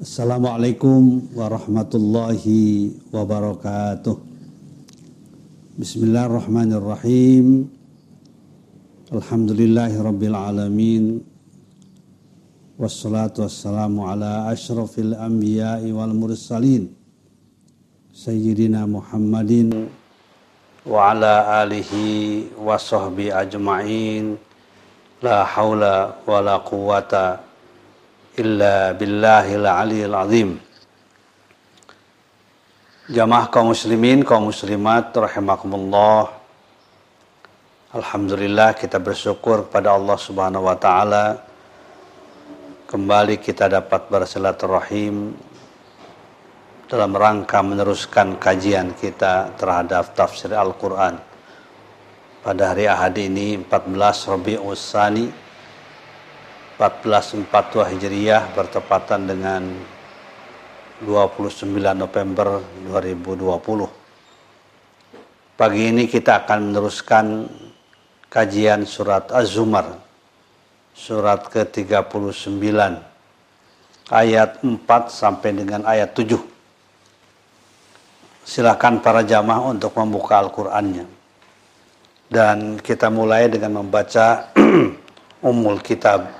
Assalamualaikum warahmatullahi wabarakatuh. Bismillahirrahmanirrahim. Alhamdulillahi rabbil alamin. Wassalatu wassalamu ala ashrafil anbiya'i wal mursalin. Sayyidina Muhammadin wa ala alihi wa sahbi ajma'in. La hawla wa la quwata illa billahil aliyil azim. Jamaah kaum muslimin, kaum muslimat rahimakumullah. Alhamdulillah kita bersyukur kepada Allah Subhanahu wa taala kembali kita dapat bersilaturahim dalam rangka meneruskan kajian kita terhadap tafsir Al-Qur'an. Pada hari Ahad ini 14 Rabiul Tsani 1442 Hijriah bertepatan dengan 29 November 2020. Pagi ini kita akan meneruskan kajian surat Az-Zumar surat ke-39 ayat 4 sampai dengan ayat 7. Silakan para jamaah untuk membuka Al-Qur'annya. Dan kita mulai dengan membaca Ummul Kitab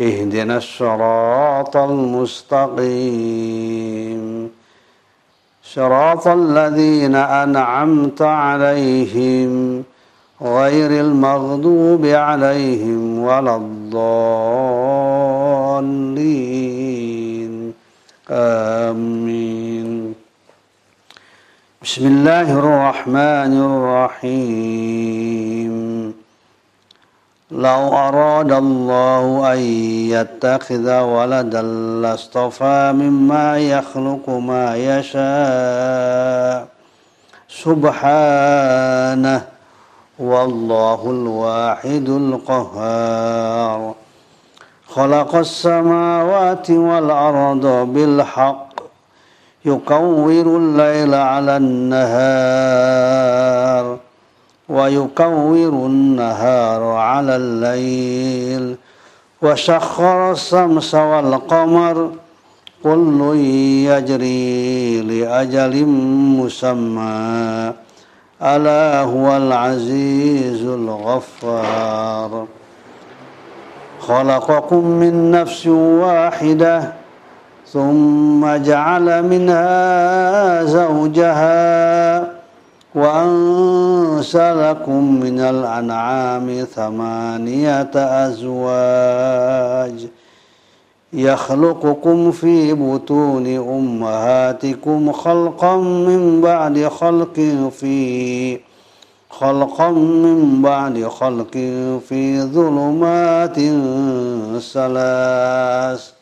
اهدنا الصراط المستقيم. صراط الذين أنعمت عليهم غير المغضوب عليهم ولا الضالين. آمين. بسم الله الرحمن الرحيم. لو أراد الله أن يتخذ ولدا لاصطفى مما يخلق ما يشاء. سبحانه والله الواحد القهار. خلق السماوات والأرض بالحق يكور الليل على النهار. ويكور النهار على الليل. وسخر الشمس والقمر كل يجري لأجل مسمى. ألا هو العزيز الغفار. خلقكم من نفس واحدة ثم جعل منها زوجها. وأنشأ من الأنعام ثمانية أزواج. يخلقكم في بطون أمهاتكم خلقا من بعد خلق في خلقا من بعد خلق في ظلمات ثلاث.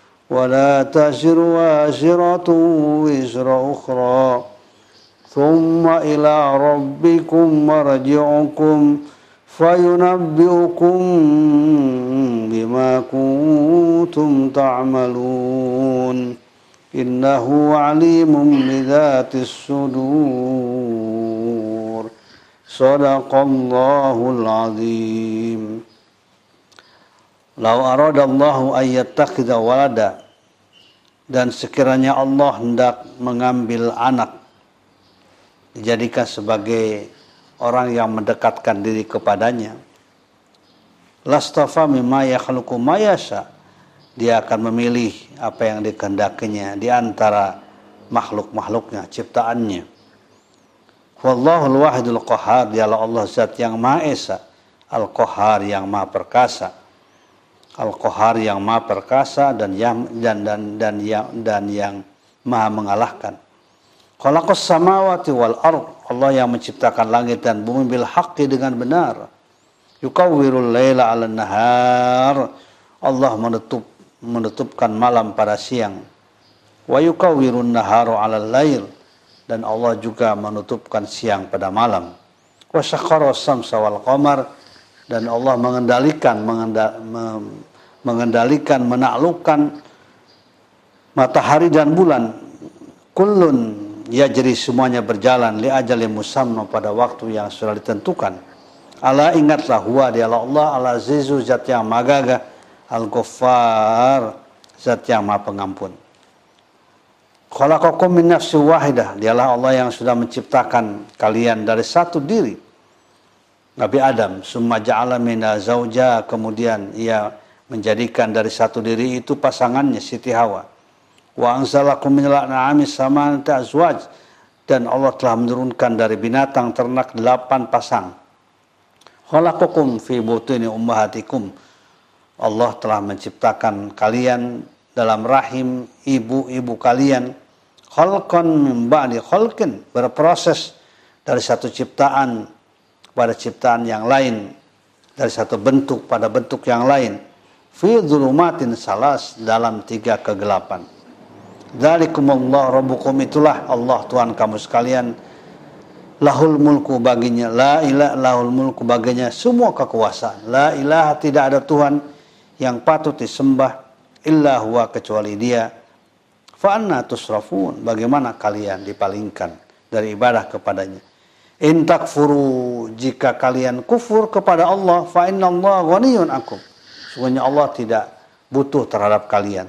ولا تزر وازرة وزر أخرى. ثم إلى ربكم مرجعكم فينبئكم بما كنتم تعملون. إنه عليم بذات الصدور. صدق الله العظيم. Lau aradallahu ayyattakhidha walada dan sekiranya Allah hendak mengambil anak dijadikan sebagai orang yang mendekatkan diri kepadanya lastafa mimma yakhluqu mayasha dia akan memilih apa yang dikehendakinya di antara makhluk-makhluknya, ciptaannya. Wallahul wahidul qahar, dialah Allah zat yang Maha Esa, Al-Qahar yang Maha Perkasa. Al-Qahar yang Maha Perkasa dan yang dan dan dan yang dan yang Maha mengalahkan. Khalaqas samawati wal ard, Allah yang menciptakan langit dan bumi bil haqqi dengan benar. Yukawwirul laila 'ala nahar. Allah menutup menutupkan malam pada siang wa yukawwirun naharu 'alal lail dan Allah juga menutupkan siang pada malam wa sakhara samsa wal qamar dan Allah mengendalikan mengendalikan menaklukkan matahari dan bulan kullun yajri semuanya berjalan li ajalin musamma pada waktu yang sudah ditentukan ala ingatlah huwa dialah Allah al azizu zat yang magaga al ghaffar zat yang maha pengampun Khalaqakum min nafsi wahidah. Dialah Allah yang sudah menciptakan kalian dari satu diri. Nabi Adam, summa ja'ala mina zauja, kemudian ia menjadikan dari satu diri itu pasangannya Siti Hawa. Wa anzalakum min al-an'ami samanata azwaj dan Allah telah menurunkan dari binatang ternak delapan pasang. Khalaqakum fi butuni ummahatikum. Allah telah menciptakan kalian dalam rahim ibu-ibu kalian khalqan min ba'di khalqin berproses dari satu ciptaan pada ciptaan yang lain dari satu bentuk pada bentuk yang lain fi dhulumatin salas dalam tiga kegelapan dzalikumullah rabbukum itulah Allah Tuhan kamu sekalian lahul mulku baginya la ilaha lahul mulku baginya semua kekuasaan la ilaha tidak ada Tuhan yang patut disembah illa huwa kecuali dia Fa'anna tusrafun. Bagaimana kalian dipalingkan dari ibadah kepadanya. In takfuru jika kalian kufur kepada Allah fa Allah ghaniyun akum. Sungguhnya Allah tidak butuh terhadap kalian.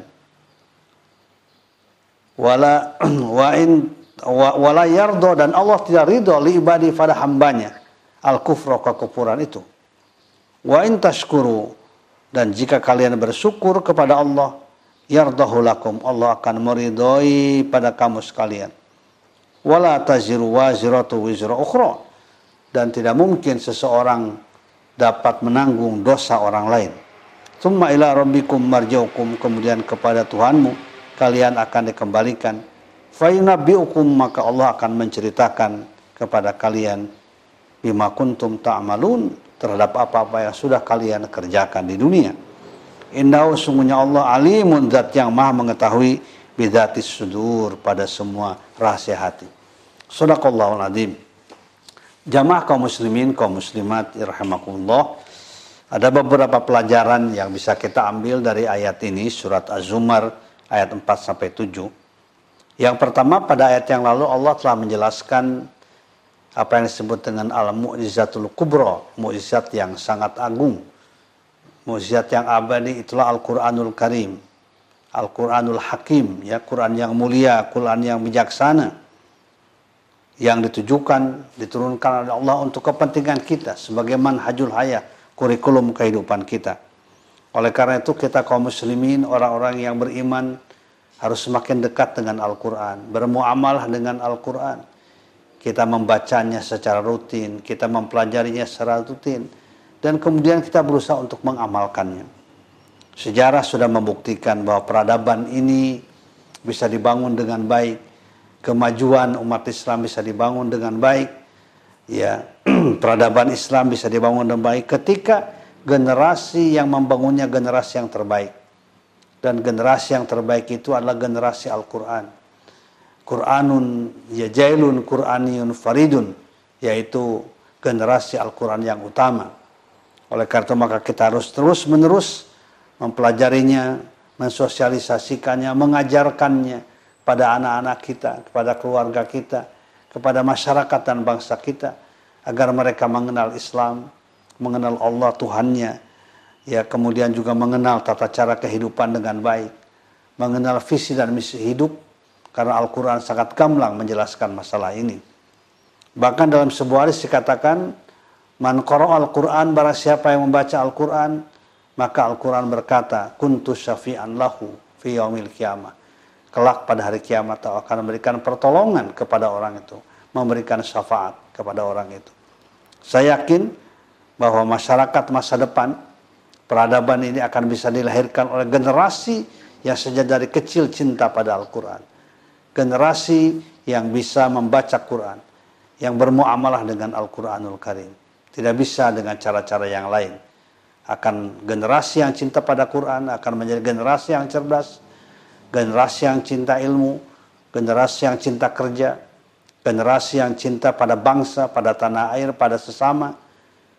Wala wa in wa, wala yardo dan Allah tidak ridho li ibadi pada hambanya al kufra kekufuran itu. Wa in tashkuru dan jika kalian bersyukur kepada Allah yardahu lakum Allah akan meridhoi pada kamu sekalian wala taziru waziratu wizra ukhra dan tidak mungkin seseorang dapat menanggung dosa orang lain Thumma ila rabbikum marjaukum kemudian kepada Tuhanmu kalian akan dikembalikan fa maka Allah akan menceritakan kepada kalian bima kuntum ta'malun terhadap apa-apa yang sudah kalian kerjakan di dunia. Innahu sungguhnya Allah alimun zat yang maha mengetahui bidatis sudur pada semua rahasia hati. Sadaqallahul azim. Jamaah kaum muslimin, kaum muslimat, irhamakumullah. Ada beberapa pelajaran yang bisa kita ambil dari ayat ini, surat Az-Zumar ayat 4 sampai 7. Yang pertama pada ayat yang lalu Allah telah menjelaskan apa yang disebut dengan al-mu'jizatul kubra, mukjizat yang sangat agung Mukjizat yang abadi itulah Al-Qur'anul Karim. Al-Qur'anul Hakim, ya Quran yang mulia, Quran yang bijaksana. Yang ditujukan, diturunkan oleh Allah untuk kepentingan kita sebagai manhajul hayah, kurikulum kehidupan kita. Oleh karena itu kita kaum muslimin, orang-orang yang beriman harus semakin dekat dengan Al-Quran, bermuamalah dengan Al-Quran. Kita membacanya secara rutin, kita mempelajarinya secara rutin, dan kemudian kita berusaha untuk mengamalkannya. Sejarah sudah membuktikan bahwa peradaban ini bisa dibangun dengan baik, kemajuan umat Islam bisa dibangun dengan baik, ya peradaban Islam bisa dibangun dengan baik ketika generasi yang membangunnya generasi yang terbaik. Dan generasi yang terbaik itu adalah generasi Al-Quran. Quranun ya jailun Quraniyun faridun, yaitu generasi Al-Quran yang utama oleh karena itu maka kita harus terus menerus mempelajarinya, mensosialisasikannya, mengajarkannya pada anak-anak kita, kepada keluarga kita, kepada masyarakat dan bangsa kita agar mereka mengenal Islam, mengenal Allah Tuhannya, ya kemudian juga mengenal tata cara kehidupan dengan baik, mengenal visi dan misi hidup karena Al-Quran sangat gamblang menjelaskan masalah ini. Bahkan dalam sebuah hadis dikatakan Man al-Quran, barang siapa yang membaca Al-Quran, maka Al-Quran berkata, kuntu syafi'an lahu fi yaumil kiamah. kelak pada hari kiamat akan memberikan pertolongan kepada orang itu, memberikan syafaat kepada orang itu. Saya yakin bahwa masyarakat masa depan peradaban ini akan bisa dilahirkan oleh generasi yang sejak dari kecil cinta pada Al-Quran. Generasi yang bisa membaca Quran, yang bermuamalah dengan Al-Quranul Karim. Tidak bisa dengan cara-cara yang lain. Akan generasi yang cinta pada Quran akan menjadi generasi yang cerdas, generasi yang cinta ilmu, generasi yang cinta kerja, generasi yang cinta pada bangsa, pada tanah air, pada sesama,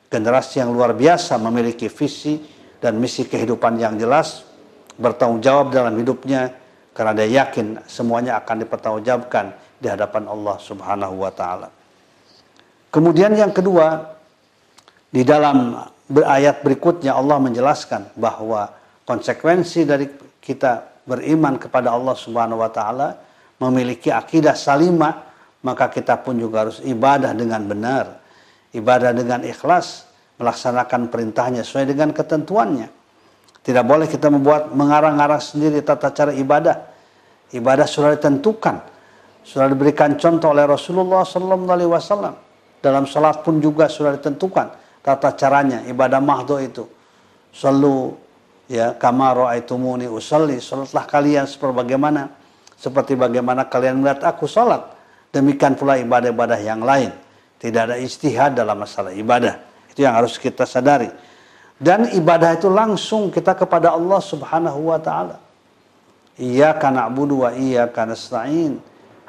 generasi yang luar biasa memiliki visi dan misi kehidupan yang jelas, bertanggung jawab dalam hidupnya karena dia yakin semuanya akan dipertanggungjawabkan di hadapan Allah Subhanahu wa taala. Kemudian yang kedua, di dalam ayat berikutnya Allah menjelaskan bahwa konsekuensi dari kita beriman kepada Allah Subhanahu wa taala, memiliki akidah salimah, maka kita pun juga harus ibadah dengan benar. Ibadah dengan ikhlas, melaksanakan perintahnya sesuai dengan ketentuannya. Tidak boleh kita membuat mengarang-arang sendiri tata cara ibadah. Ibadah sudah ditentukan, sudah diberikan contoh oleh Rasulullah Wasallam. Dalam salat pun juga sudah ditentukan tata caranya ibadah mahdoh itu. Selalu ya kama raaitumuni usalli salatlah kalian sebagaimana seperti bagaimana kalian melihat aku salat demikian pula ibadah-ibadah yang lain. Tidak ada istihad dalam masalah ibadah. Itu yang harus kita sadari. Dan ibadah itu langsung kita kepada Allah Subhanahu wa taala. Iyyaka na'budu wa iyyaka nasta'in.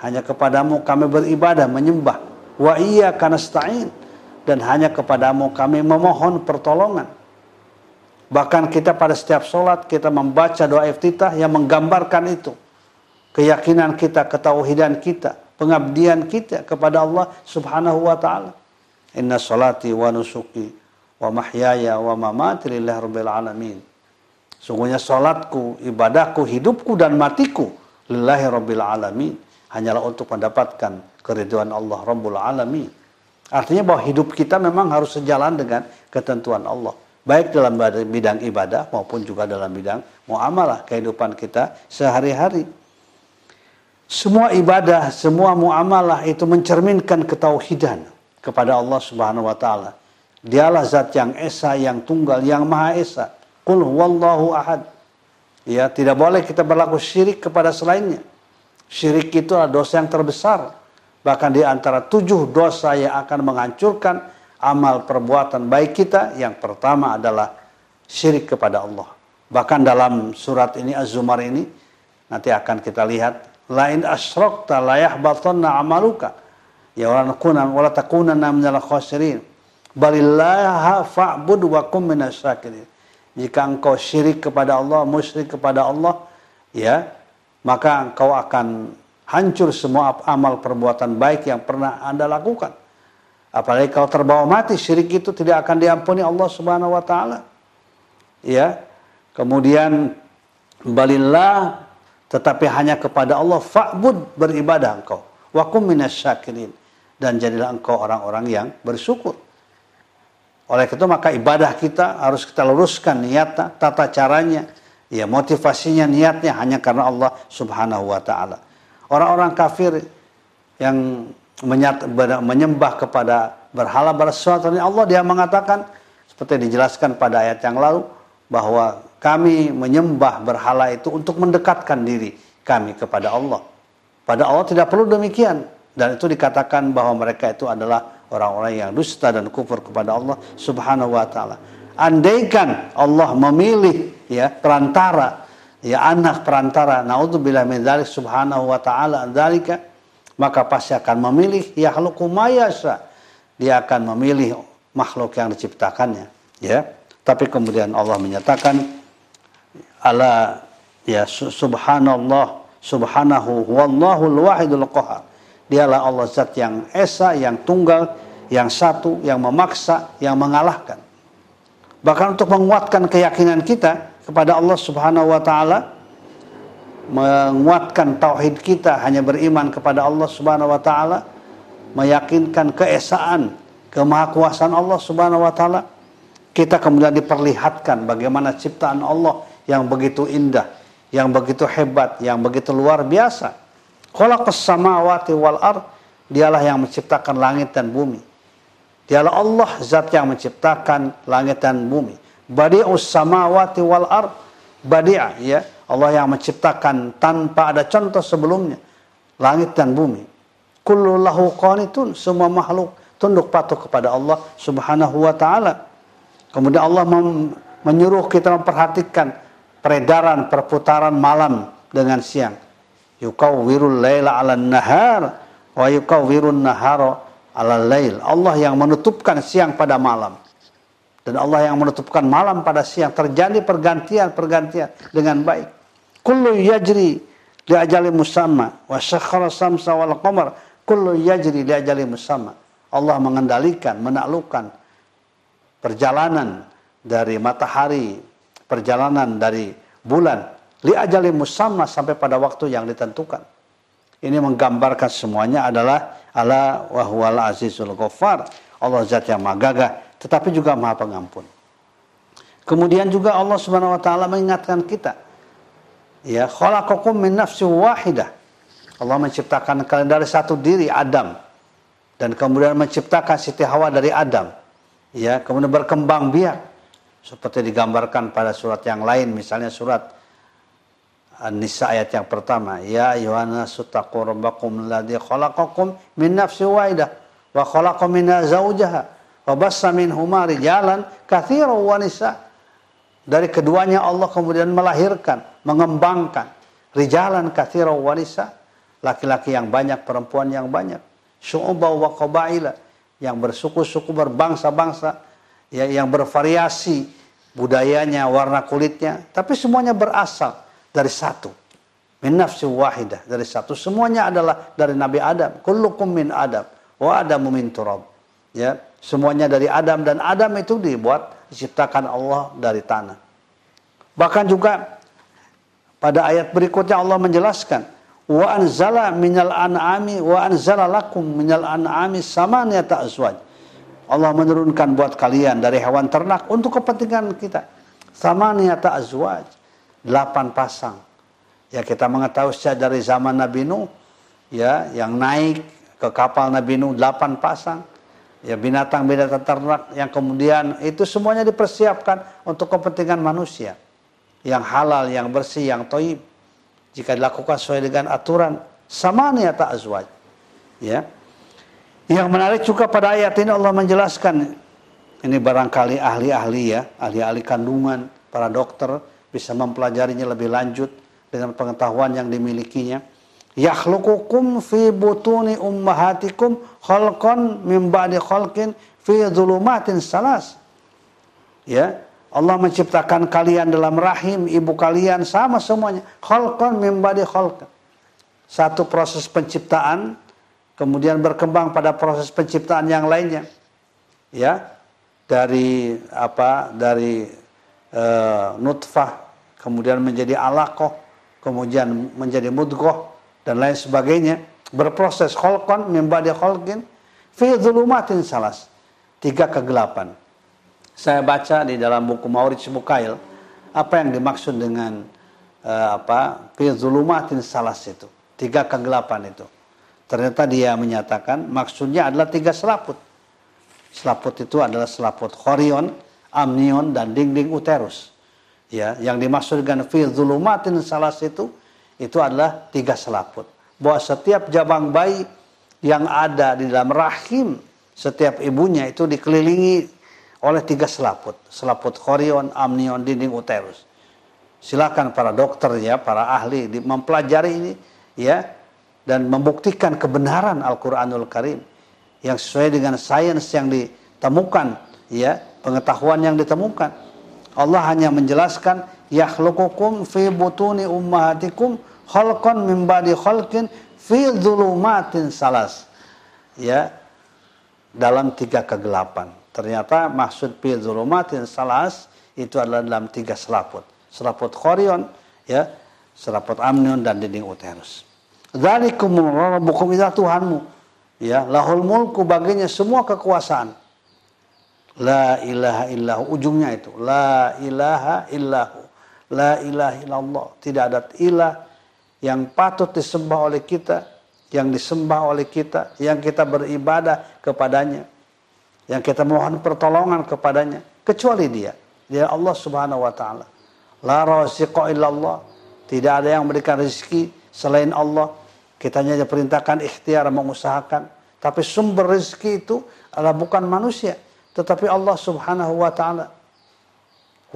Hanya kepadamu kami beribadah menyembah. Wa iyyaka nasta'in. Dan hanya kepadamu kami memohon pertolongan. Bahkan kita pada setiap sholat kita membaca doa iftitah yang menggambarkan itu. Keyakinan kita, ketauhidan kita, pengabdian kita kepada Allah subhanahu wa ta'ala. Inna salati wa nusuki wa mahyaya wa mamati lillahi rabbil alamin. Sungguhnya salatku, ibadahku, hidupku dan matiku lillahi rabbil alamin. Hanyalah untuk mendapatkan keriduan Allah rabbul alamin. Artinya bahwa hidup kita memang harus sejalan dengan ketentuan Allah baik dalam bidang ibadah maupun juga dalam bidang muamalah kehidupan kita sehari-hari. Semua ibadah, semua muamalah itu mencerminkan ketauhidan kepada Allah Subhanahu wa taala. Dialah zat yang esa, yang tunggal, yang maha esa. Qul huwallahu ahad. Ya, tidak boleh kita berlaku syirik kepada selainnya. Syirik itu adalah dosa yang terbesar. Bahkan di antara tujuh dosa yang akan menghancurkan amal perbuatan baik kita yang pertama adalah syirik kepada Allah. Bahkan dalam surat ini Az-Zumar ini nanti akan kita lihat lain asyrakta la yahbatanna amaluka ya wala nakuna wala takunanna minal khasirin balillaha fa'bud wa kum minasyakirin jika engkau syirik kepada Allah musyrik kepada Allah ya maka engkau akan hancur semua amal perbuatan baik yang pernah Anda lakukan Apalagi kalau terbawa mati syirik itu tidak akan diampuni Allah Subhanahu wa taala. Ya. Kemudian balillah tetapi hanya kepada Allah fa'bud beribadah engkau. Wa kum minasyakirin dan jadilah engkau orang-orang yang bersyukur. Oleh itu maka ibadah kita harus kita luruskan niatnya, tata caranya, ya motivasinya, niatnya hanya karena Allah Subhanahu wa taala. Orang-orang kafir yang menyat, menyembah kepada berhala bersesuatu Allah dia mengatakan seperti dijelaskan pada ayat yang lalu bahwa kami menyembah berhala itu untuk mendekatkan diri kami kepada Allah. Pada Allah tidak perlu demikian dan itu dikatakan bahwa mereka itu adalah orang-orang yang dusta dan kufur kepada Allah Subhanahu wa taala. Andaikan Allah memilih ya perantara ya anak perantara naudzubillah min dzalik subhanahu wa taala dzalika maka pasti akan memilih yakhluqu mayasa. Dia akan memilih makhluk yang diciptakannya, ya. Tapi kemudian Allah menyatakan ala ya subhanallah subhanahu wallahul wahidul qahar. Dialah Allah zat yang esa, yang tunggal, yang satu, yang memaksa, yang mengalahkan. Bahkan untuk menguatkan keyakinan kita kepada Allah Subhanahu wa taala, menguatkan tauhid kita hanya beriman kepada Allah Subhanahu wa taala, meyakinkan keesaan, kemahakuasaan Allah Subhanahu wa taala, kita kemudian diperlihatkan bagaimana ciptaan Allah yang begitu indah, yang begitu hebat, yang begitu luar biasa. Khalaqas samawati wal ard, dialah yang menciptakan langit dan bumi. Dialah Allah zat yang menciptakan langit dan bumi. Badi'us samawati wal ard, badi'a ya. Allah yang menciptakan tanpa ada contoh sebelumnya langit dan bumi. Kullu lahu qanitun, semua makhluk tunduk patuh kepada Allah Subhanahu wa taala. Kemudian Allah menyuruh kita memperhatikan peredaran perputaran malam dengan siang. Yukawwirul laila 'alan nahar wa yukawwirun nahara 'alal lail. Allah yang menutupkan siang pada malam. Dan Allah yang menutupkan malam pada siang terjadi pergantian-pergantian dengan baik. Kullu yajri li ajali musamma wa syakhara samsa wal qamar kullu yajri li ajali musamma. Allah mengendalikan, menaklukkan perjalanan dari matahari, perjalanan dari bulan li ajali musamma sampai pada waktu yang ditentukan. Ini menggambarkan semuanya adalah ala wahwal azizul ghaffar. Allah zat yang maha tetapi juga maha pengampun. Kemudian juga Allah Subhanahu wa taala mengingatkan kita ya khalaqakum min nafsin wahidah. Allah menciptakan kalian dari satu diri Adam dan kemudian menciptakan Siti Hawa dari Adam. Ya, kemudian berkembang biak seperti digambarkan pada surat yang lain misalnya surat An-Nisa ayat yang pertama, ya ayyuhan nasu taqu rabbakum alladzi khalaqakum min nafsin wahidah wa khalaqa minha zawjaha wa bassa minhuma rijalan katsiran wa nisa. Dari keduanya Allah kemudian melahirkan, mengembangkan rijalan katsiran wa nisa, laki-laki yang banyak, perempuan yang banyak. Syu'uba wa qabaila yang bersuku-suku berbangsa-bangsa ya yang bervariasi budayanya, warna kulitnya, tapi semuanya berasal dari satu. Min nafsi wahidah dari satu. Semuanya adalah dari Nabi Adam. Kullukum min Adam wa Adamu min turab. Ya, semuanya dari Adam dan Adam itu dibuat diciptakan Allah dari tanah. Bahkan juga pada ayat berikutnya Allah menjelaskan wa anzala minal an'ami wa anzala lakum minal an'ami samaniyata azwaj. Allah menurunkan buat kalian dari hewan ternak untuk kepentingan kita. Samaniyata azwaj delapan pasang. Ya kita mengetahui sejak dari zaman Nabi Nuh ya yang naik ke kapal Nabi Nuh delapan pasang. Ya binatang-binatang ternak yang kemudian itu semuanya dipersiapkan untuk kepentingan manusia. Yang halal, yang bersih, yang toib. Jika dilakukan sesuai dengan aturan samania azwaj. Ya. Yang menarik juga pada ayat ini Allah menjelaskan ini barangkali ahli-ahli ya, ahli-ahli kandungan, para dokter bisa mempelajarinya lebih lanjut dengan pengetahuan yang dimilikinya. Yakhluqukum fi butuni ummahatikum khalqan min ba'di khalqin fi dhulumatin salas. Ya, Allah menciptakan kalian dalam rahim ibu kalian sama semuanya. Khalqan min ba'di khalqin. Satu proses penciptaan kemudian berkembang pada proses penciptaan yang lainnya. Ya, dari apa? Dari uh, nutfah kemudian menjadi alaqah, kemudian menjadi mudghah dan lain sebagainya, berproses kholqan min ba'di kholqin fi dhulumatin salas. Tiga kegelapan. Saya baca di dalam buku Maurits Bukail apa yang dimaksud dengan uh, apa fi dhulumatin salas itu. Tiga kegelapan itu. Ternyata dia menyatakan maksudnya adalah tiga selaput. Selaput itu adalah selaput chorion, amnion, dan dinding uterus. Ya yang dimaksud dengan zulumatin salas itu itu adalah tiga selaput. Bahwa setiap jabang bayi yang ada di dalam rahim setiap ibunya itu dikelilingi oleh tiga selaput. Selaput chorion, amnion, dinding uterus. Silakan para dokter ya para ahli mempelajari ini ya dan membuktikan kebenaran Al-Qur'anul Karim yang sesuai dengan sains yang ditemukan ya pengetahuan yang ditemukan Allah hanya menjelaskan yakhluqukum fi butuni ummahatikum khalqan min ba'di khalqin fi dhulumatin salas. Ya. Dalam tiga kegelapan. Ternyata maksud fi dhulumatin salas itu adalah dalam tiga selaput. Selaput khorion, ya, selaput amnion dan dinding uterus. Dzalikum rabbukum Tuhanmu. Ya, lahul mulku baginya semua kekuasaan La ilaha illahu. Ujungnya itu. La ilaha illahu. La ilaha illallah. Tidak ada ilah yang patut disembah oleh kita, yang disembah oleh kita, yang kita beribadah kepadanya, yang kita mohon pertolongan kepadanya, kecuali dia. Dia Allah Subhanahu wa taala. La illallah. Tidak ada yang memberikan rezeki selain Allah. Kita hanya diperintahkan ikhtiar mengusahakan. Tapi sumber rezeki itu adalah bukan manusia, tetapi Allah Subhanahu wa taala.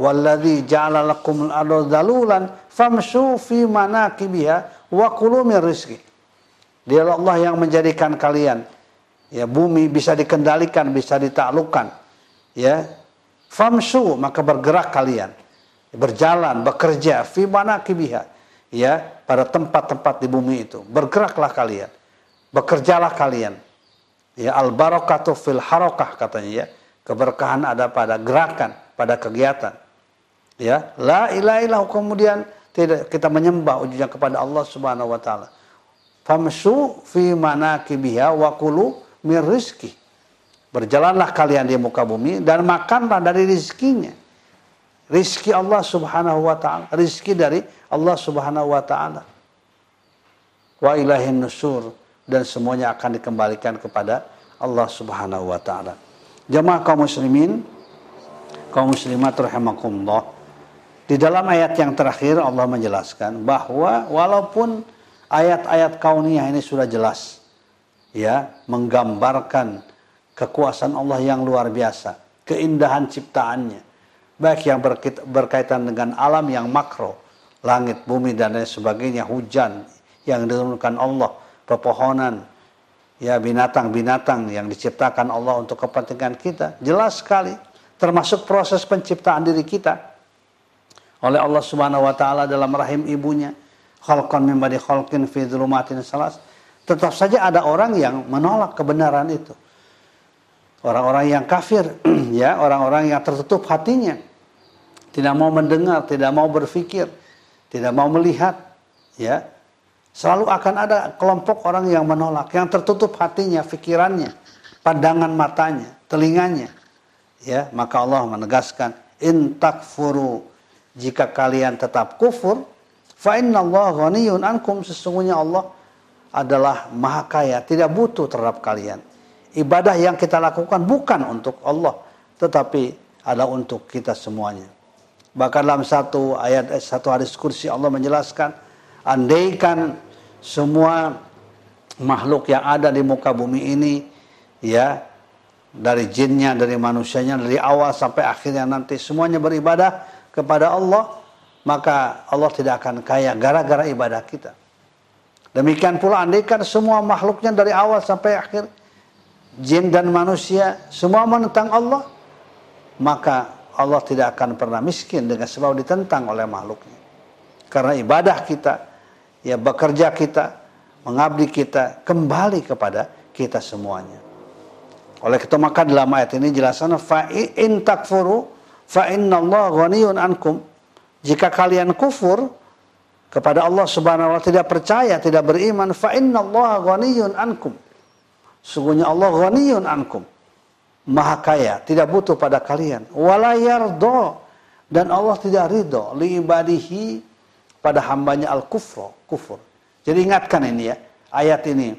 Walladzi ja'ala lakum al-ardha dalulan famshu fi manakibiha wa kulu min rizqi. Dia Allah yang menjadikan kalian ya bumi bisa dikendalikan, bisa ditaklukkan. Ya. Famshu maka bergerak kalian. Berjalan, bekerja fi manakibiha. Ya, pada tempat-tempat di bumi itu. Bergeraklah kalian. Bekerjalah kalian. Ya, al barakatu fil harokah katanya ya. Keberkahan ada pada gerakan, pada kegiatan ya la ilaha kemudian tidak kita menyembah ujungnya kepada Allah Subhanahu wa taala famsu fi manakibiha wa kulu mir rizki berjalanlah kalian di muka bumi dan makanlah dari rizkinya rizki Allah Subhanahu wa taala. Rizki dari Allah Subhanahu wa taala. Wa ilahin nusur. Dan semuanya akan dikembalikan kepada Allah Subhanahu wa taala. Jemaah kaum muslimin kaum muslimat rahimakumullah. Di dalam ayat yang terakhir Allah menjelaskan bahwa walaupun ayat-ayat kauniyah ini sudah jelas ya menggambarkan kekuasaan Allah yang luar biasa, keindahan ciptaannya, baik yang berkaitan dengan alam yang makro, langit, bumi dan lain sebagainya, hujan yang diturunkan Allah, pepohonan, ya binatang-binatang yang diciptakan Allah untuk kepentingan kita, jelas sekali. Termasuk proses penciptaan diri kita. Oleh Allah Subhanahu wa taala dalam rahim ibunya khalqan min ba'di khalqin fi dhulumatin salas. Tetap saja ada orang yang menolak kebenaran itu. Orang-orang yang kafir ya orang-orang yang tertutup hatinya tidak mau mendengar tidak mau berpikir tidak mau melihat ya selalu akan ada kelompok orang yang menolak yang tertutup hatinya pikirannya pandangan matanya telinganya ya maka Allah menegaskan in takfuru jika kalian tetap kufur, fa Allah ghaniyun ankum sesungguhnya Allah adalah maha kaya, tidak butuh terhadap kalian. Ibadah yang kita lakukan bukan untuk Allah, tetapi adalah untuk kita semuanya. Bahkan dalam satu ayat satu hadis kursi Allah menjelaskan, andaikan semua makhluk yang ada di muka bumi ini ya dari jinnya, dari manusianya, dari awal sampai akhirnya nanti semuanya beribadah kepada Allah, maka Allah tidak akan kaya gara-gara ibadah kita. Demikian pula andaikan semua makhluknya dari awal sampai akhir, jin dan manusia, semua menentang Allah, maka Allah tidak akan pernah miskin dengan sebab ditentang oleh makhluknya. Karena ibadah kita, ya bekerja kita, mengabdi kita, kembali kepada kita semuanya. Oleh itu maka dalam ayat ini jelasan fa'in takfuru fa Allah ghaniyun ankum jika kalian kufur kepada Allah Subhanahu wa taala tidak percaya tidak beriman fa Allah ghaniyun ankum sungguhnya Allah ghaniyun ankum maha kaya tidak butuh pada kalian wala yardo dan Allah tidak ridho li ibadihi pada hambanya al kufur kufur jadi ingatkan ini ya ayat ini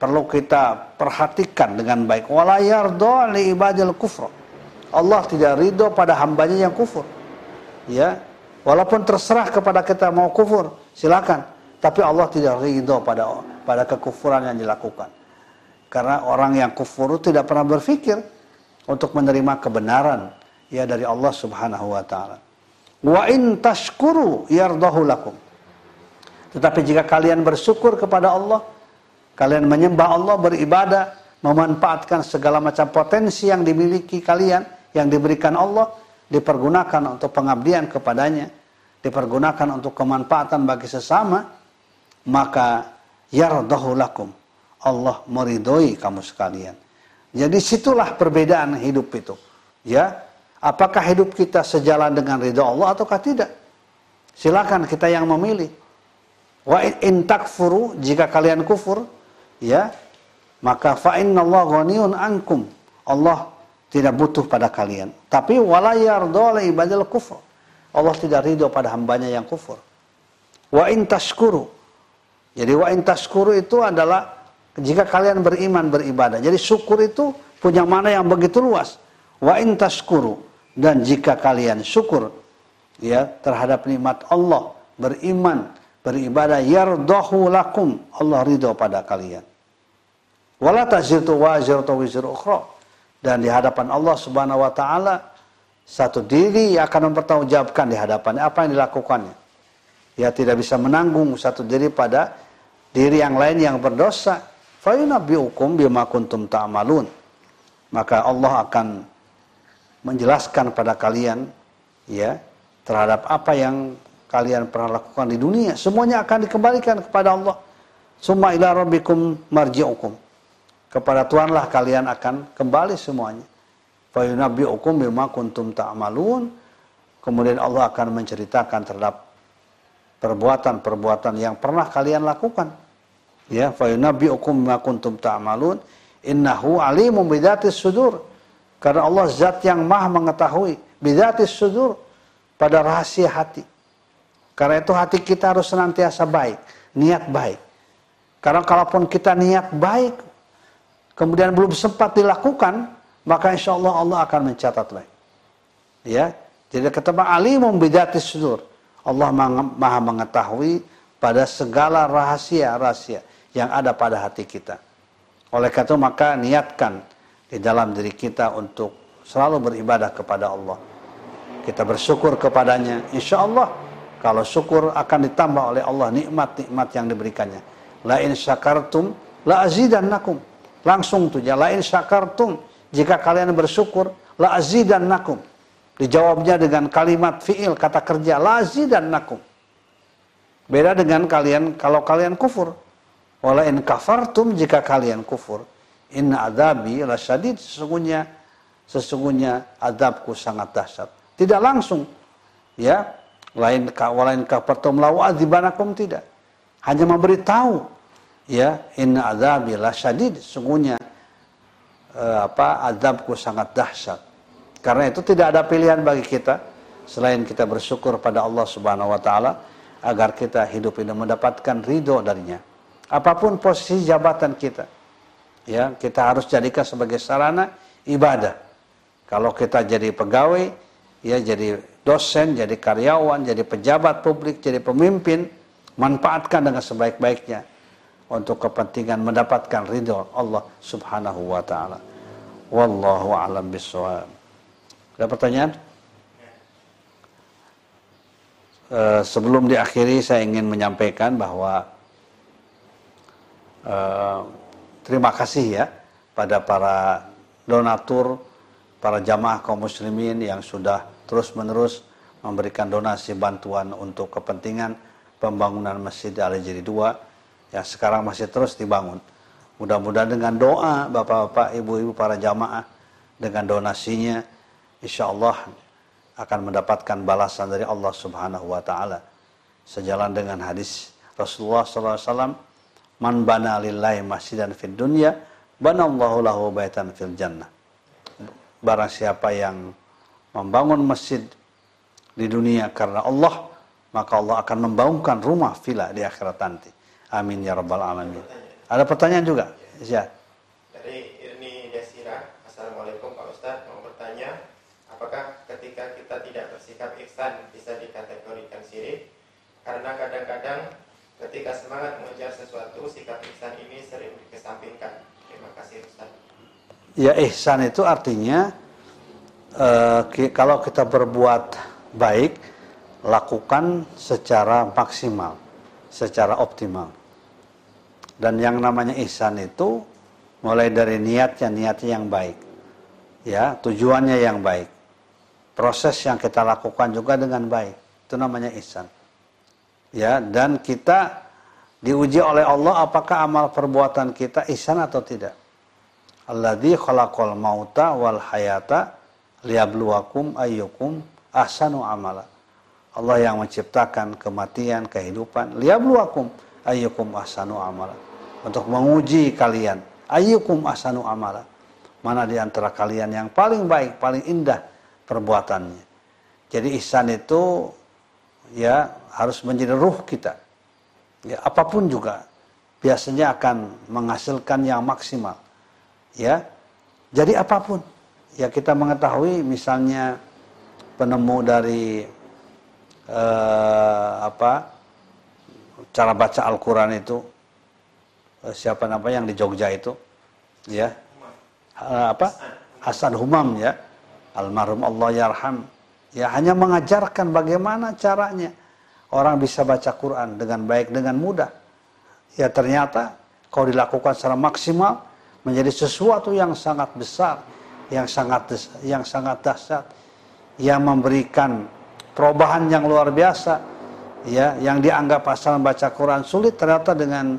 perlu kita perhatikan dengan baik wala yardo li ibadil kufur Allah tidak ridho pada hambanya yang kufur. Ya, walaupun terserah kepada kita mau kufur, silakan. Tapi Allah tidak ridho pada pada kekufuran yang dilakukan. Karena orang yang kufur tidak pernah berpikir untuk menerima kebenaran ya dari Allah Subhanahu wa taala. Wa in tashkuru yardahu lakum. Tetapi jika kalian bersyukur kepada Allah, kalian menyembah Allah, beribadah, memanfaatkan segala macam potensi yang dimiliki kalian, yang diberikan Allah dipergunakan untuk pengabdian kepadanya, dipergunakan untuk kemanfaatan bagi sesama, maka yardahu lakum. Allah meridhoi kamu sekalian. Jadi situlah perbedaan hidup itu. Ya, apakah hidup kita sejalan dengan ridho Allah ataukah tidak? Silakan kita yang memilih. Wa in takfuru jika kalian kufur, ya, maka fa Allah ghaniyun ankum. Allah tidak butuh pada kalian. Tapi wala yardha ibadil kufur. Allah tidak ridho pada hambanya yang kufur. Wa in tashkuru. Jadi wa in tashkuru itu adalah jika kalian beriman beribadah. Jadi syukur itu punya mana yang begitu luas. Wa in tashkuru dan jika kalian syukur ya terhadap nikmat Allah, beriman, beribadah yardahu lakum. Allah ridho pada kalian. Wala taziru waziratu wizru ukhra. Dan di hadapan Allah Subhanahu wa taala satu diri akan mempertanggungjawabkan di hadapannya apa yang dilakukannya. Ya tidak bisa menanggung satu diri pada diri yang lain yang berdosa. Fa yunabbiukum bima kuntum ta'malun. Maka Allah akan menjelaskan pada kalian ya terhadap apa yang kalian pernah lakukan di dunia. Semuanya akan dikembalikan kepada Allah. Summa ila rabbikum marji'ukum. Kepada Tuhanlah kalian akan kembali semuanya. Fa yunabbi'ukum bima kuntum ta'malun. Kemudian Allah akan menceritakan terhadap perbuatan-perbuatan yang pernah kalian lakukan. Ya, fa yunabbi'ukum bima kuntum ta'malun. Innahu alimun bidatis sudur. Karena Allah zat yang maha mengetahui bidatis sudur pada rahasia hati. Karena itu hati kita harus senantiasa baik, niat baik. Karena kalaupun kita niat baik, kemudian belum sempat dilakukan, maka insya Allah Allah akan mencatat lagi. Ya, jadi ketemu alimum bidatis sudur. Allah maha mengetahui pada segala rahasia-rahasia yang ada pada hati kita. Oleh karena itu maka niatkan di dalam diri kita untuk selalu beribadah kepada Allah. Kita bersyukur kepadanya. Insya Allah kalau syukur akan ditambah oleh Allah nikmat-nikmat yang diberikannya. La in syakartum la azidannakum. Langsung tuh ya, lain syakartum. Jika kalian bersyukur, la azidan nakum. Dijawabnya dengan kalimat fi'il, kata kerja, la azidan nakum. Beda dengan kalian, kalau kalian kufur. Wala in kafartum jika kalian kufur. Inna adabi la syadid. Sesungguhnya, sesungguhnya adabku sangat dahsyat. Tidak langsung. Ya, lain walain kafartum la wa'adzibanakum tidak. Hanya memberitahu ya inna azabi syadid sungguhnya uh, apa azabku sangat dahsyat karena itu tidak ada pilihan bagi kita selain kita bersyukur pada Allah Subhanahu wa taala agar kita hidup ini mendapatkan ridho darinya apa pun posisi jabatan kita ya kita harus jadikan sebagai sarana ibadah kalau kita jadi pegawai ya jadi dosen jadi karyawan jadi pejabat publik jadi pemimpin manfaatkan dengan sebaik-baiknya untuk kepentingan mendapatkan ridho Allah Subhanahu wa taala. Wallahu a'lam bishawab. Ada pertanyaan? Uh, sebelum diakhiri saya ingin menyampaikan bahwa uh, terima kasih ya pada para donatur, para jamaah kaum muslimin yang sudah terus-menerus memberikan donasi bantuan untuk kepentingan pembangunan Masjid Al-Jiri 2 yang sekarang masih terus dibangun. Mudah-mudahan dengan doa bapak-bapak, ibu-ibu, para jamaah dengan donasinya, insya Allah akan mendapatkan balasan dari Allah Subhanahu Wa Taala. Sejalan dengan hadis Rasulullah SAW, man bana lillahi masjidan fid dunya, banallahu lahu baitan fil jannah. Barang siapa yang membangun masjid di dunia karena Allah, maka Allah akan membangunkan rumah villa di akhirat nanti. Amin ya rabbal alamin. Ada pertanyaan juga? Ya. Dari Irni Desira, Assalamualaikum Pak Ustadz, mau bertanya, apakah ketika kita tidak bersikap ihsan bisa dikategorikan syirik? Karena kadang-kadang ketika semangat mengejar sesuatu, sikap ihsan ini sering dikesampingkan. Terima kasih Ustadz. Ya ihsan itu artinya uh, kalau kita berbuat baik, lakukan secara maksimal, secara optimal. Dan yang namanya ihsan itu mulai dari niatnya, niatnya yang baik. Ya, tujuannya yang baik. Proses yang kita lakukan juga dengan baik. Itu namanya ihsan. Ya, dan kita diuji oleh Allah apakah amal perbuatan kita ihsan atau tidak. Alladzi khalaqal mauta wal hayata liyabluwakum ayyukum ahsanu amala. Allah yang menciptakan kematian, kehidupan, liyabluwakum ayyukum ahsanu amala untuk menguji kalian. Ayyukum asanu amala. Mana di antara kalian yang paling baik, paling indah perbuatannya. Jadi ihsan itu ya harus menjadi ruh kita. Ya, apa pun juga biasanya akan menghasilkan yang maksimal. Ya. Jadi apa pun ya kita mengetahui misalnya penemu dari eh, apa cara baca Al-Qur'an itu eh, siapa namanya yang di Jogja itu ya eh, apa Hasan Humam ya almarhum Allah yarham ya hanya mengajarkan bagaimana caranya orang bisa baca Quran dengan baik dengan mudah. Ya ternyata kalau dilakukan secara maksimal menjadi sesuatu yang sangat besar yang sangat yang sangat dahsyat yang memberikan perubahan yang luar biasa ya yang dianggap asal baca Quran sulit ternyata dengan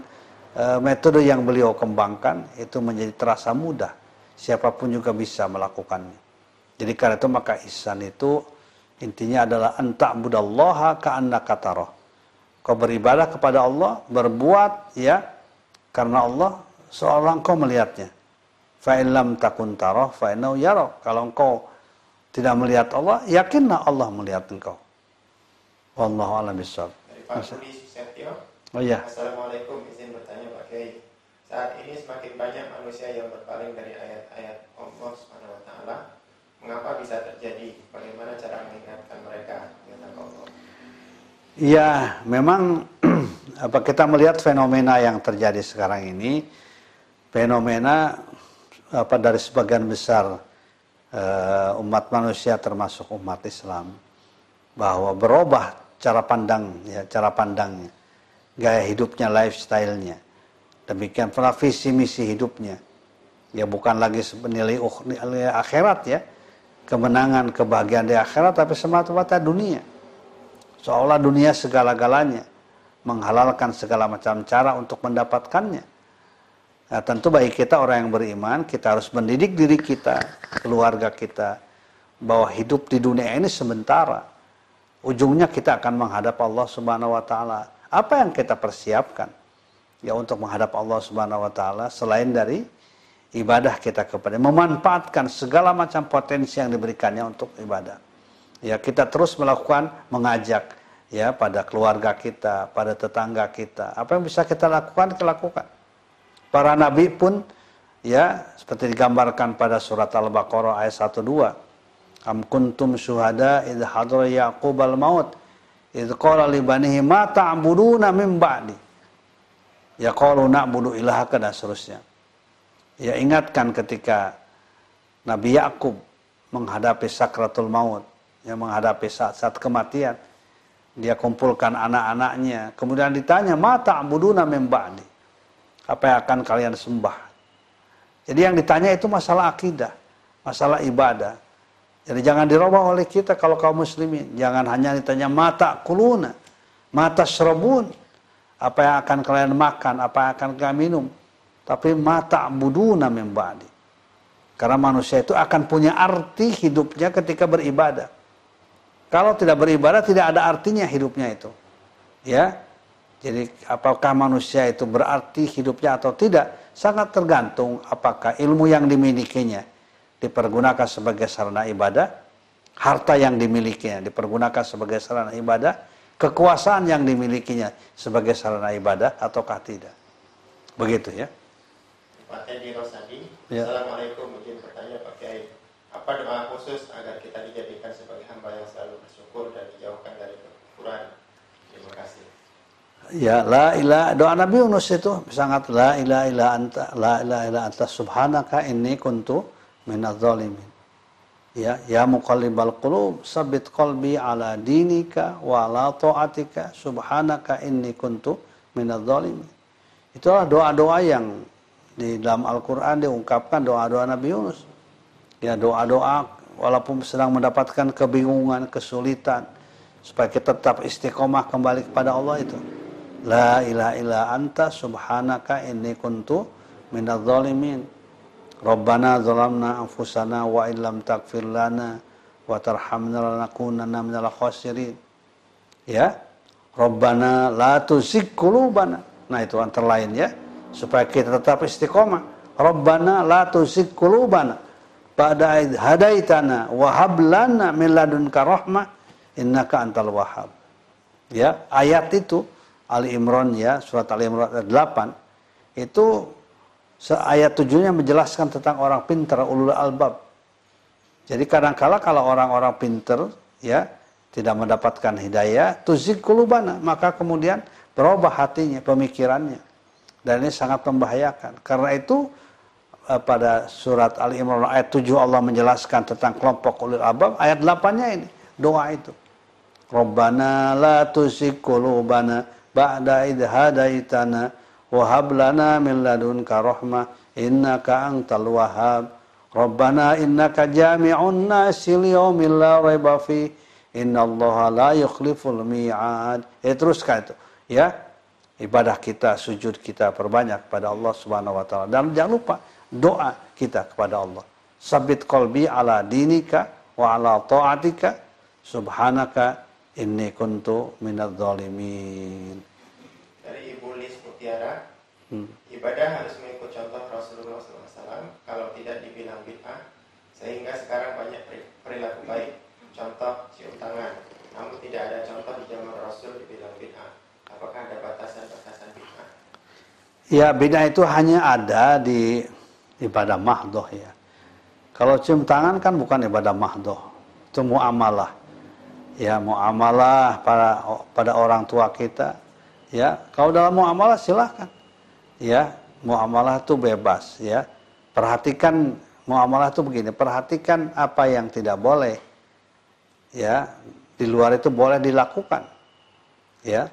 uh, metode yang beliau kembangkan itu menjadi terasa mudah. Siapa pun juga bisa melakukannya. Jadi karena itu maka ihsan itu intinya adalah anta budallaha ka'annaka tarah kau beribadah kepada Allah berbuat ya karena Allah seorang kau melihatnya Fa'in lam takun tarah fa'innahu yarok. Kalau engkau tidak melihat Allah, yakinlah Allah melihat engkau. Wallahu a'lam bishawab. Dari Pak Budi Setio. Oh iya. Assalamualaikum, izin bertanya Pak Kiai. Saat ini semakin banyak manusia yang berpaling dari ayat-ayat Allah Subhanahu wa taala. Mengapa bisa terjadi? Bagaimana cara mengingatkan mereka? Iya, memang apa kita melihat fenomena yang terjadi sekarang ini fenomena apa dari sebagian besar uh, umat manusia termasuk umat Islam bahwa berubah cara pandang ya cara pandangnya gaya hidupnya lifestyle-nya demikian pula visi misi hidupnya ya bukan lagi nilai, nilai akhirat ya kemenangan kebahagiaan di akhirat tapi semata-mata dunia seolah dunia segala-galanya menghalalkan segala macam cara untuk mendapatkannya Nah, tentu bagi kita orang yang beriman, kita harus mendidik diri kita, keluarga kita, bahwa hidup di dunia ini sementara. Ujungnya kita akan menghadap Allah Subhanahu wa taala. Apa yang kita persiapkan? Ya untuk menghadap Allah Subhanahu wa taala selain dari ibadah kita kepada memanfaatkan segala macam potensi yang diberikannya untuk ibadah. Ya, kita terus melakukan mengajak ya pada keluarga kita, pada tetangga kita. Apa yang bisa kita lakukan, kita lakukan Para nabi pun ya seperti digambarkan pada surat Al-Baqarah ayat 1 2. Am kuntum syuhada idh hadra Yaqub al-maut idh qala li banihi ma ta'buduna min ba'di. Ya qalu na'budu ilahaka dan seterusnya. Ya ingatkan ketika Nabi Yakub menghadapi sakratul maut, yang menghadapi saat-saat kematian. Dia kumpulkan anak-anaknya, kemudian ditanya, "Mata ta'buduna min ba'di?" apa yang akan kalian sembah. Jadi yang ditanya itu masalah akidah, masalah ibadah. Jadi jangan dirubah oleh kita kalau kaum muslimin. Jangan hanya ditanya mata kuluna, mata serabun, apa yang akan kalian makan, apa yang akan kalian minum. Tapi mata buduna membadi. Karena manusia itu akan punya arti hidupnya ketika beribadah. Kalau tidak beribadah tidak ada artinya hidupnya itu. Ya, jadi apakah manusia itu berarti hidupnya atau tidak sangat tergantung apakah ilmu yang dimilikinya dipergunakan sebagai sarana ibadah, harta yang dimilikinya dipergunakan sebagai sarana ibadah, kekuasaan yang dimilikinya sebagai sarana ibadah ataukah tidak. Begitu ya. Pak Teddy Rosadi, ya. Assalamualaikum, izin bertanya Pak Kiai. Apa doa khusus agar kita dijadikan sebagai hamba yang selalu bersyukur dan dijauhkan dari kekurangan? Terima kasih. Ya la ilaha doa Nabi Yunus itu sangat la ilaha illa anta la ilaha illa anta subhanaka inni kuntu minadz zalimin. Ya ya muqallibal qulub sabbit qalbi ala dinika wa ala taatika subhanaka inni kuntu minadz zalimin. Itulah doa-doa yang di dalam Al-Qur'an diungkapkan doa-doa Nabi Yunus. Ya doa-doa walaupun sedang mendapatkan kebingungan, kesulitan supaya kita tetap istiqomah kembali kepada Allah itu. La ilaha illa anta subhanaka inni kuntu minadz zalimin. Rabbana zalamna anfusana wa illam taghfir lana wa tarhamna lanakunanna minal khasirin. Ya. Rabbana la tuzigh qulubana. Nah, itu antara lain ya. Supaya kita tetap istiqomah. Rabbana la tuzigh qulubana ba'da hadaitana wa lana min ladunka rahmah innaka antal wahhab. Ya, ayat itu Ali Imran ya, surat Ali Imran ayat 8 itu ayat tujuhnya menjelaskan tentang orang pintar ulul albab. Jadi kadangkala kalau orang-orang pintar ya tidak mendapatkan hidayah, tuzik kulubana, maka kemudian berubah hatinya, pemikirannya. Dan ini sangat membahayakan. Karena itu eh, pada surat Ali Imran ayat 7 Allah menjelaskan tentang kelompok ulul albab, ayat 8-nya ini doa itu. Rabbana la tuzigh qulubana ba'da idh hadaitana wa hab lana min ladunka rahmah innaka antal wahhab. Rabbana innaka jami'un nasi liyaumin la raiba fi innallaha la yukhliful mi'ad. Eh teruskan itu. Ya. Ibadah kita, sujud kita perbanyak kepada Allah Subhanahu wa taala. Dan jangan lupa doa kita kepada Allah. Sabit qalbi ala dinika wa ala ta'atika subhanaka Inni kuntu minadz zalimin. Dari Ibu Lis Mutiara, hmm. ibadah harus mengikut contoh Rasulullah SAW kalau tidak dibilang bid'ah, sehingga sekarang banyak perilaku baik, contoh cium tangan, namun tidak ada contoh di zaman Rasul dibilang bid'ah. Apakah ada batasan-batasan bid'ah? Ya, bid'ah itu hanya ada di ibadah mahdoh ya. Kalau cium tangan kan bukan ibadah mahdoh, itu muamalah. Ya muamalah pada pada orang tua kita. Ya kalau dalam muamalah silahkan. Ya muamalah itu bebas ya. Perhatikan muamalah itu begini perhatikan apa yang tidak boleh. Ya di luar itu boleh dilakukan. Ya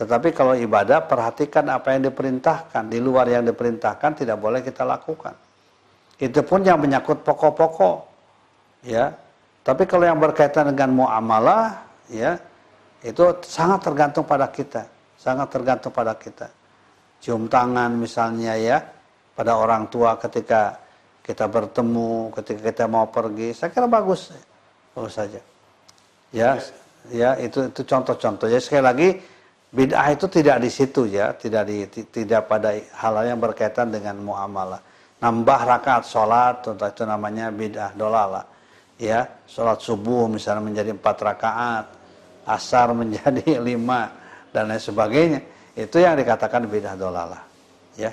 tetapi kalau ibadah perhatikan apa yang diperintahkan di luar yang diperintahkan tidak boleh kita lakukan itu pun yang menyangkut pokok-pokok ya tapi kalau yang berkaitan dengan muamalah, ya, itu sangat tergantung pada kita, sangat tergantung pada kita. Cium tangan misalnya ya, pada orang tua ketika kita bertemu, ketika kita mau pergi, saya kira bagus, bagus saja. Ya, ya itu itu contoh-contoh. Ya sekali lagi bid'ah itu tidak di situ ya, tidak di tidak pada hal yang berkaitan dengan muamalah. Nambah rakaat sholat, itu namanya bid'ah dolalah ya. Sholat subuh misalnya menjadi empat rakaat asar menjadi lima dan lain sebagainya. Itu yang dikatakan bidah dolalah ya.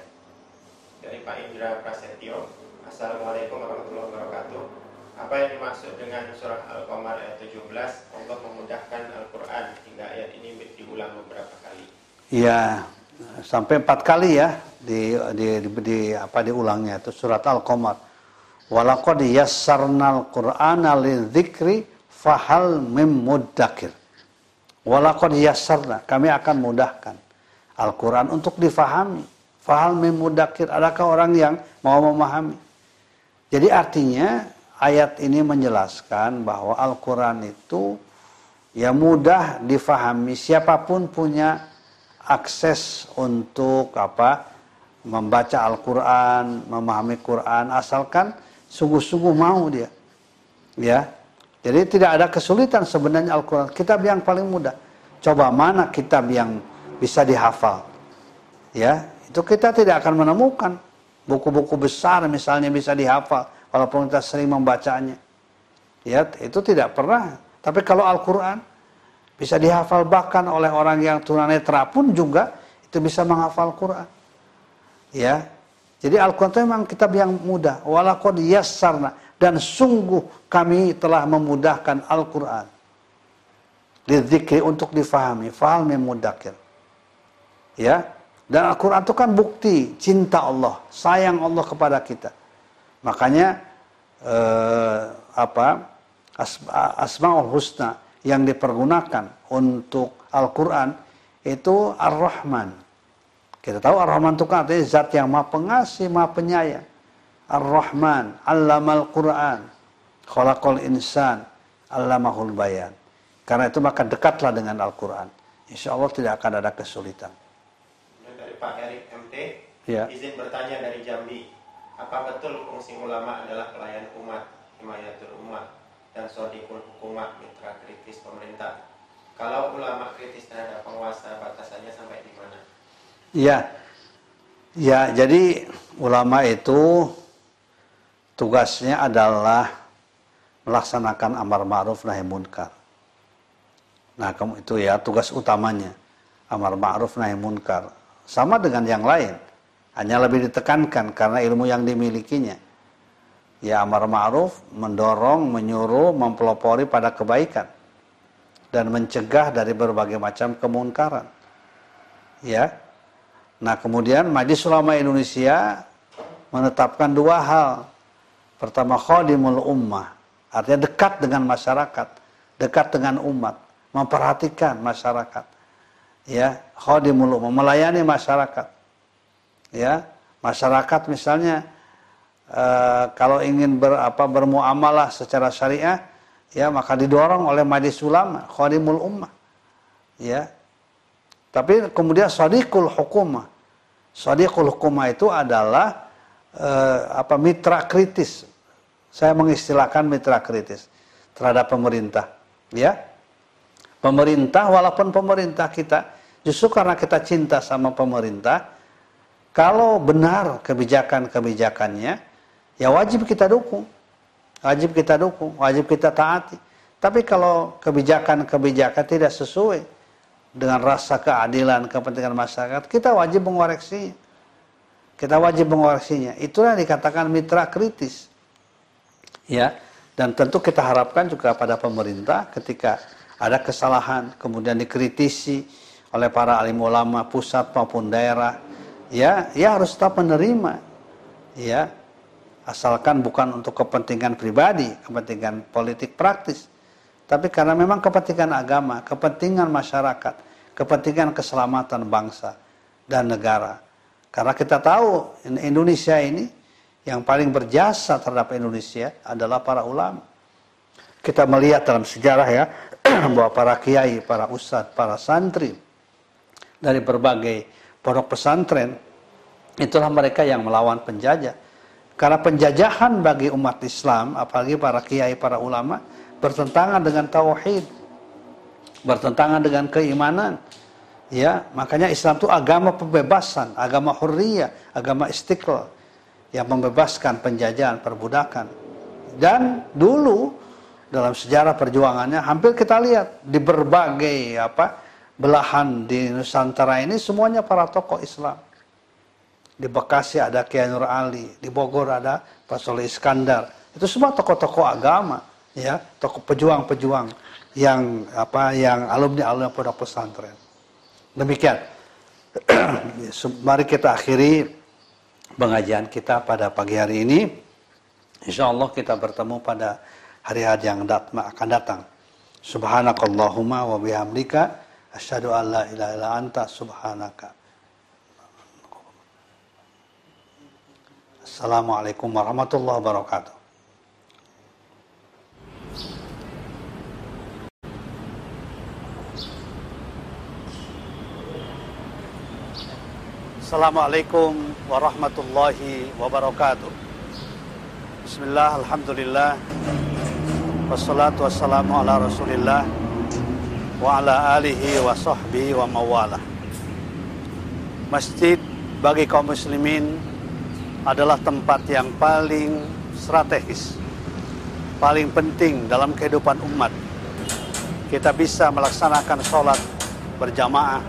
Dari Pak Indra Prasetyo Assalamualaikum warahmatullahi wabarakatuh apa yang dimaksud dengan surah Al-Qamar ayat 17 Allah memudahkan Al-Quran hingga ayat ini diulang beberapa kali ya sampai empat kali ya di, di, di, di apa diulangnya itu surat Al-Qamar Walaqad yassarnal Qur'ana lidzikri fahal mim muddakir. Walaqad yassarna, kami akan mudahkan Al-Qur'an untuk difahami. Fahal mim adakah orang yang mau memahami? Jadi artinya ayat ini menjelaskan bahwa Al-Qur'an itu ya mudah difahami siapa pun punya akses untuk apa membaca Al-Qur'an, memahami Quran asalkan sungguh-sungguh mau dia. Ya. Jadi tidak ada kesulitan sebenarnya Al-Quran. Kitab yang paling mudah. Coba mana kitab yang bisa dihafal. Ya, itu kita tidak akan menemukan buku-buku besar misalnya bisa dihafal walaupun kita sering membacanya. Ya, itu tidak pernah. Tapi kalau Al-Quran bisa dihafal bahkan oleh orang yang tunanetra pun juga itu bisa menghafal Quran. Ya, jadi Al-Quran itu memang kitab yang mudah. Walakon yassarna. Dan sungguh kami telah memudahkan Al-Quran. Lidzikri untuk difahami. Faham yang mudakir. Ya. Dan Al-Quran itu kan bukti cinta Allah. Sayang Allah kepada kita. Makanya eh, apa Asmaul Husna yang dipergunakan untuk Al-Quran itu Ar-Rahman kita tahu Ar-Rahman itu kan artinya zat yang maha pengasih, maha penyayang. Ar-Rahman, Allamal Quran, Khalaqal Insan, Allamahul Bayan. Karena itu maka dekatlah dengan Al-Quran. Insya Allah tidak akan ada kesulitan. Dari Pak Erik MT, ya. izin bertanya dari Jambi. Apa betul fungsi ulama adalah pelayan umat, himayatul umat, dan sodikul hukumat, mitra kritis pemerintah? Kalau ulama kritis terhadap penguasa, batasannya sampai di mana? Ya, ya jadi ulama itu tugasnya adalah melaksanakan amar ma'ruf nahi munkar. Nah, kamu itu ya tugas utamanya. Amar ma'ruf nahi munkar. Sama dengan yang lain. Hanya lebih ditekankan karena ilmu yang dimilikinya. Ya amar ma'ruf mendorong, menyuruh, mempelopori pada kebaikan dan mencegah dari berbagai macam kemunkaran. Ya. Nah, kemudian Majelis Ulama Indonesia menetapkan dua hal. Pertama, khadimul ummah, artinya dekat dengan masyarakat, dekat dengan umat, memperhatikan masyarakat. Ya, khadimul ummah, melayani masyarakat. Ya, masyarakat misalnya Eh, kalau ingin ber, apa, bermuamalah secara syariah, ya maka didorong oleh majlis ulama, khadimul ummah. Ya. Tapi kemudian sadiqul hukumah. Sadiqul hukumah itu adalah uh, apa mitra kritis. Saya mengistilahkan mitra kritis terhadap pemerintah, ya. Pemerintah walaupun pemerintah kita justru karena kita cinta sama pemerintah, kalau benar kebijakan-kebijakannya, ya wajib kita dukung. Wajib kita dukung, wajib kita taati. Tapi kalau kebijakan-kebijakan tidak sesuai dengan rasa keadilan, kepentingan masyarakat, kita wajib mengoreksi. Kita wajib mengoreksinya. Itulah yang dikatakan mitra kritis. Ya, dan tentu kita harapkan juga pada pemerintah ketika ada kesalahan kemudian dikritisi oleh para alim ulama pusat maupun daerah, ya, ya harus tetap menerima. Ya, asalkan bukan untuk kepentingan pribadi, kepentingan politik praktis, tapi karena memang kepentingan agama, kepentingan masyarakat, kepentingan keselamatan bangsa dan negara. Karena kita tahu Indonesia ini yang paling berjasa terhadap Indonesia adalah para ulama. Kita melihat dalam sejarah ya bahwa para kiai, para ustadz, para santri dari berbagai pondok pesantren itulah mereka yang melawan penjajah karena penjajahan bagi umat Islam, apalagi para kiai, para ulama, bertentangan dengan tauhid, bertentangan dengan keimanan. Ya, makanya Islam itu agama pembebasan, agama hurriyah, agama istiqlal yang membebaskan penjajahan, perbudakan. Dan dulu dalam sejarah perjuangannya hampir kita lihat di berbagai apa belahan di Nusantara ini semuanya para tokoh Islam. Di Bekasi ada Kiai Nur Ali, di Bogor ada Pak Soleh Iskandar. Itu semua tokoh-tokoh agama, ya, tokoh pejuang-pejuang yang apa yang alumni-alumni pondok pesantren. Demikian. Mari kita akhiri pengajian kita pada pagi hari ini. Insya Allah kita bertemu pada hari-hari yang akan datang. Subhanakallahumma wa bihamdika asyhadu an la ilaha illa anta subhanaka Assalamualaikum warahmatullahi wabarakatuh. Assalamualaikum warahmatullahi wabarakatuh. Bismillah, Alhamdulillah. Wassalatu wassalamu ala rasulillah wa ala alihi wa sahbihi wa mawalah. Masjid bagi kaum muslimin adalah tempat yang paling strategis, paling penting dalam kehidupan umat. Kita bisa melaksanakan sholat berjamaah,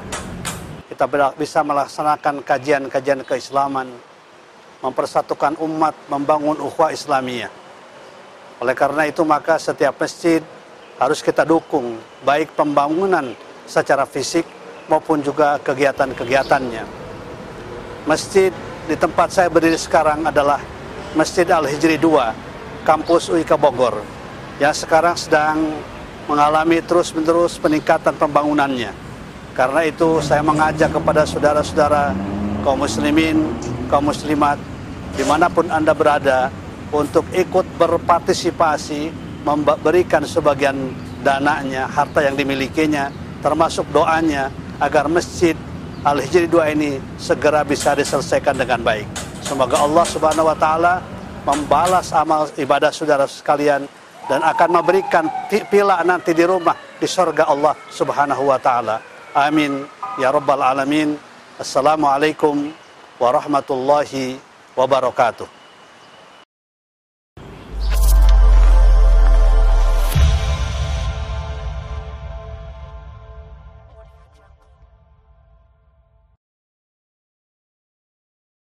kita bisa melaksanakan kajian-kajian keislaman, mempersatukan umat, membangun ukhuwah Islamiyah. Oleh karena itu maka setiap masjid harus kita dukung, baik pembangunan secara fisik maupun juga kegiatan-kegiatannya. Masjid di tempat saya berdiri sekarang adalah Masjid Al-Hijri 2, kampus UIK Bogor, yang sekarang sedang mengalami terus-menerus peningkatan pembangunannya. Karena itu saya mengajak kepada saudara-saudara kaum muslimin, kaum muslimat, di mana pun Anda berada, untuk ikut berpartisipasi, memberikan sebagian dananya, harta yang dimilikinya, termasuk doanya, agar masjid Al-Hijri 2 ini segera bisa diselesaikan dengan baik. Semoga Allah Subhanahu wa taala membalas amal ibadah saudara sekalian dan akan memberikan pila nanti di rumah di surga Allah Subhanahu wa taala. Amin ya rabbal alamin. Assalamualaikum warahmatullahi wabarakatuh.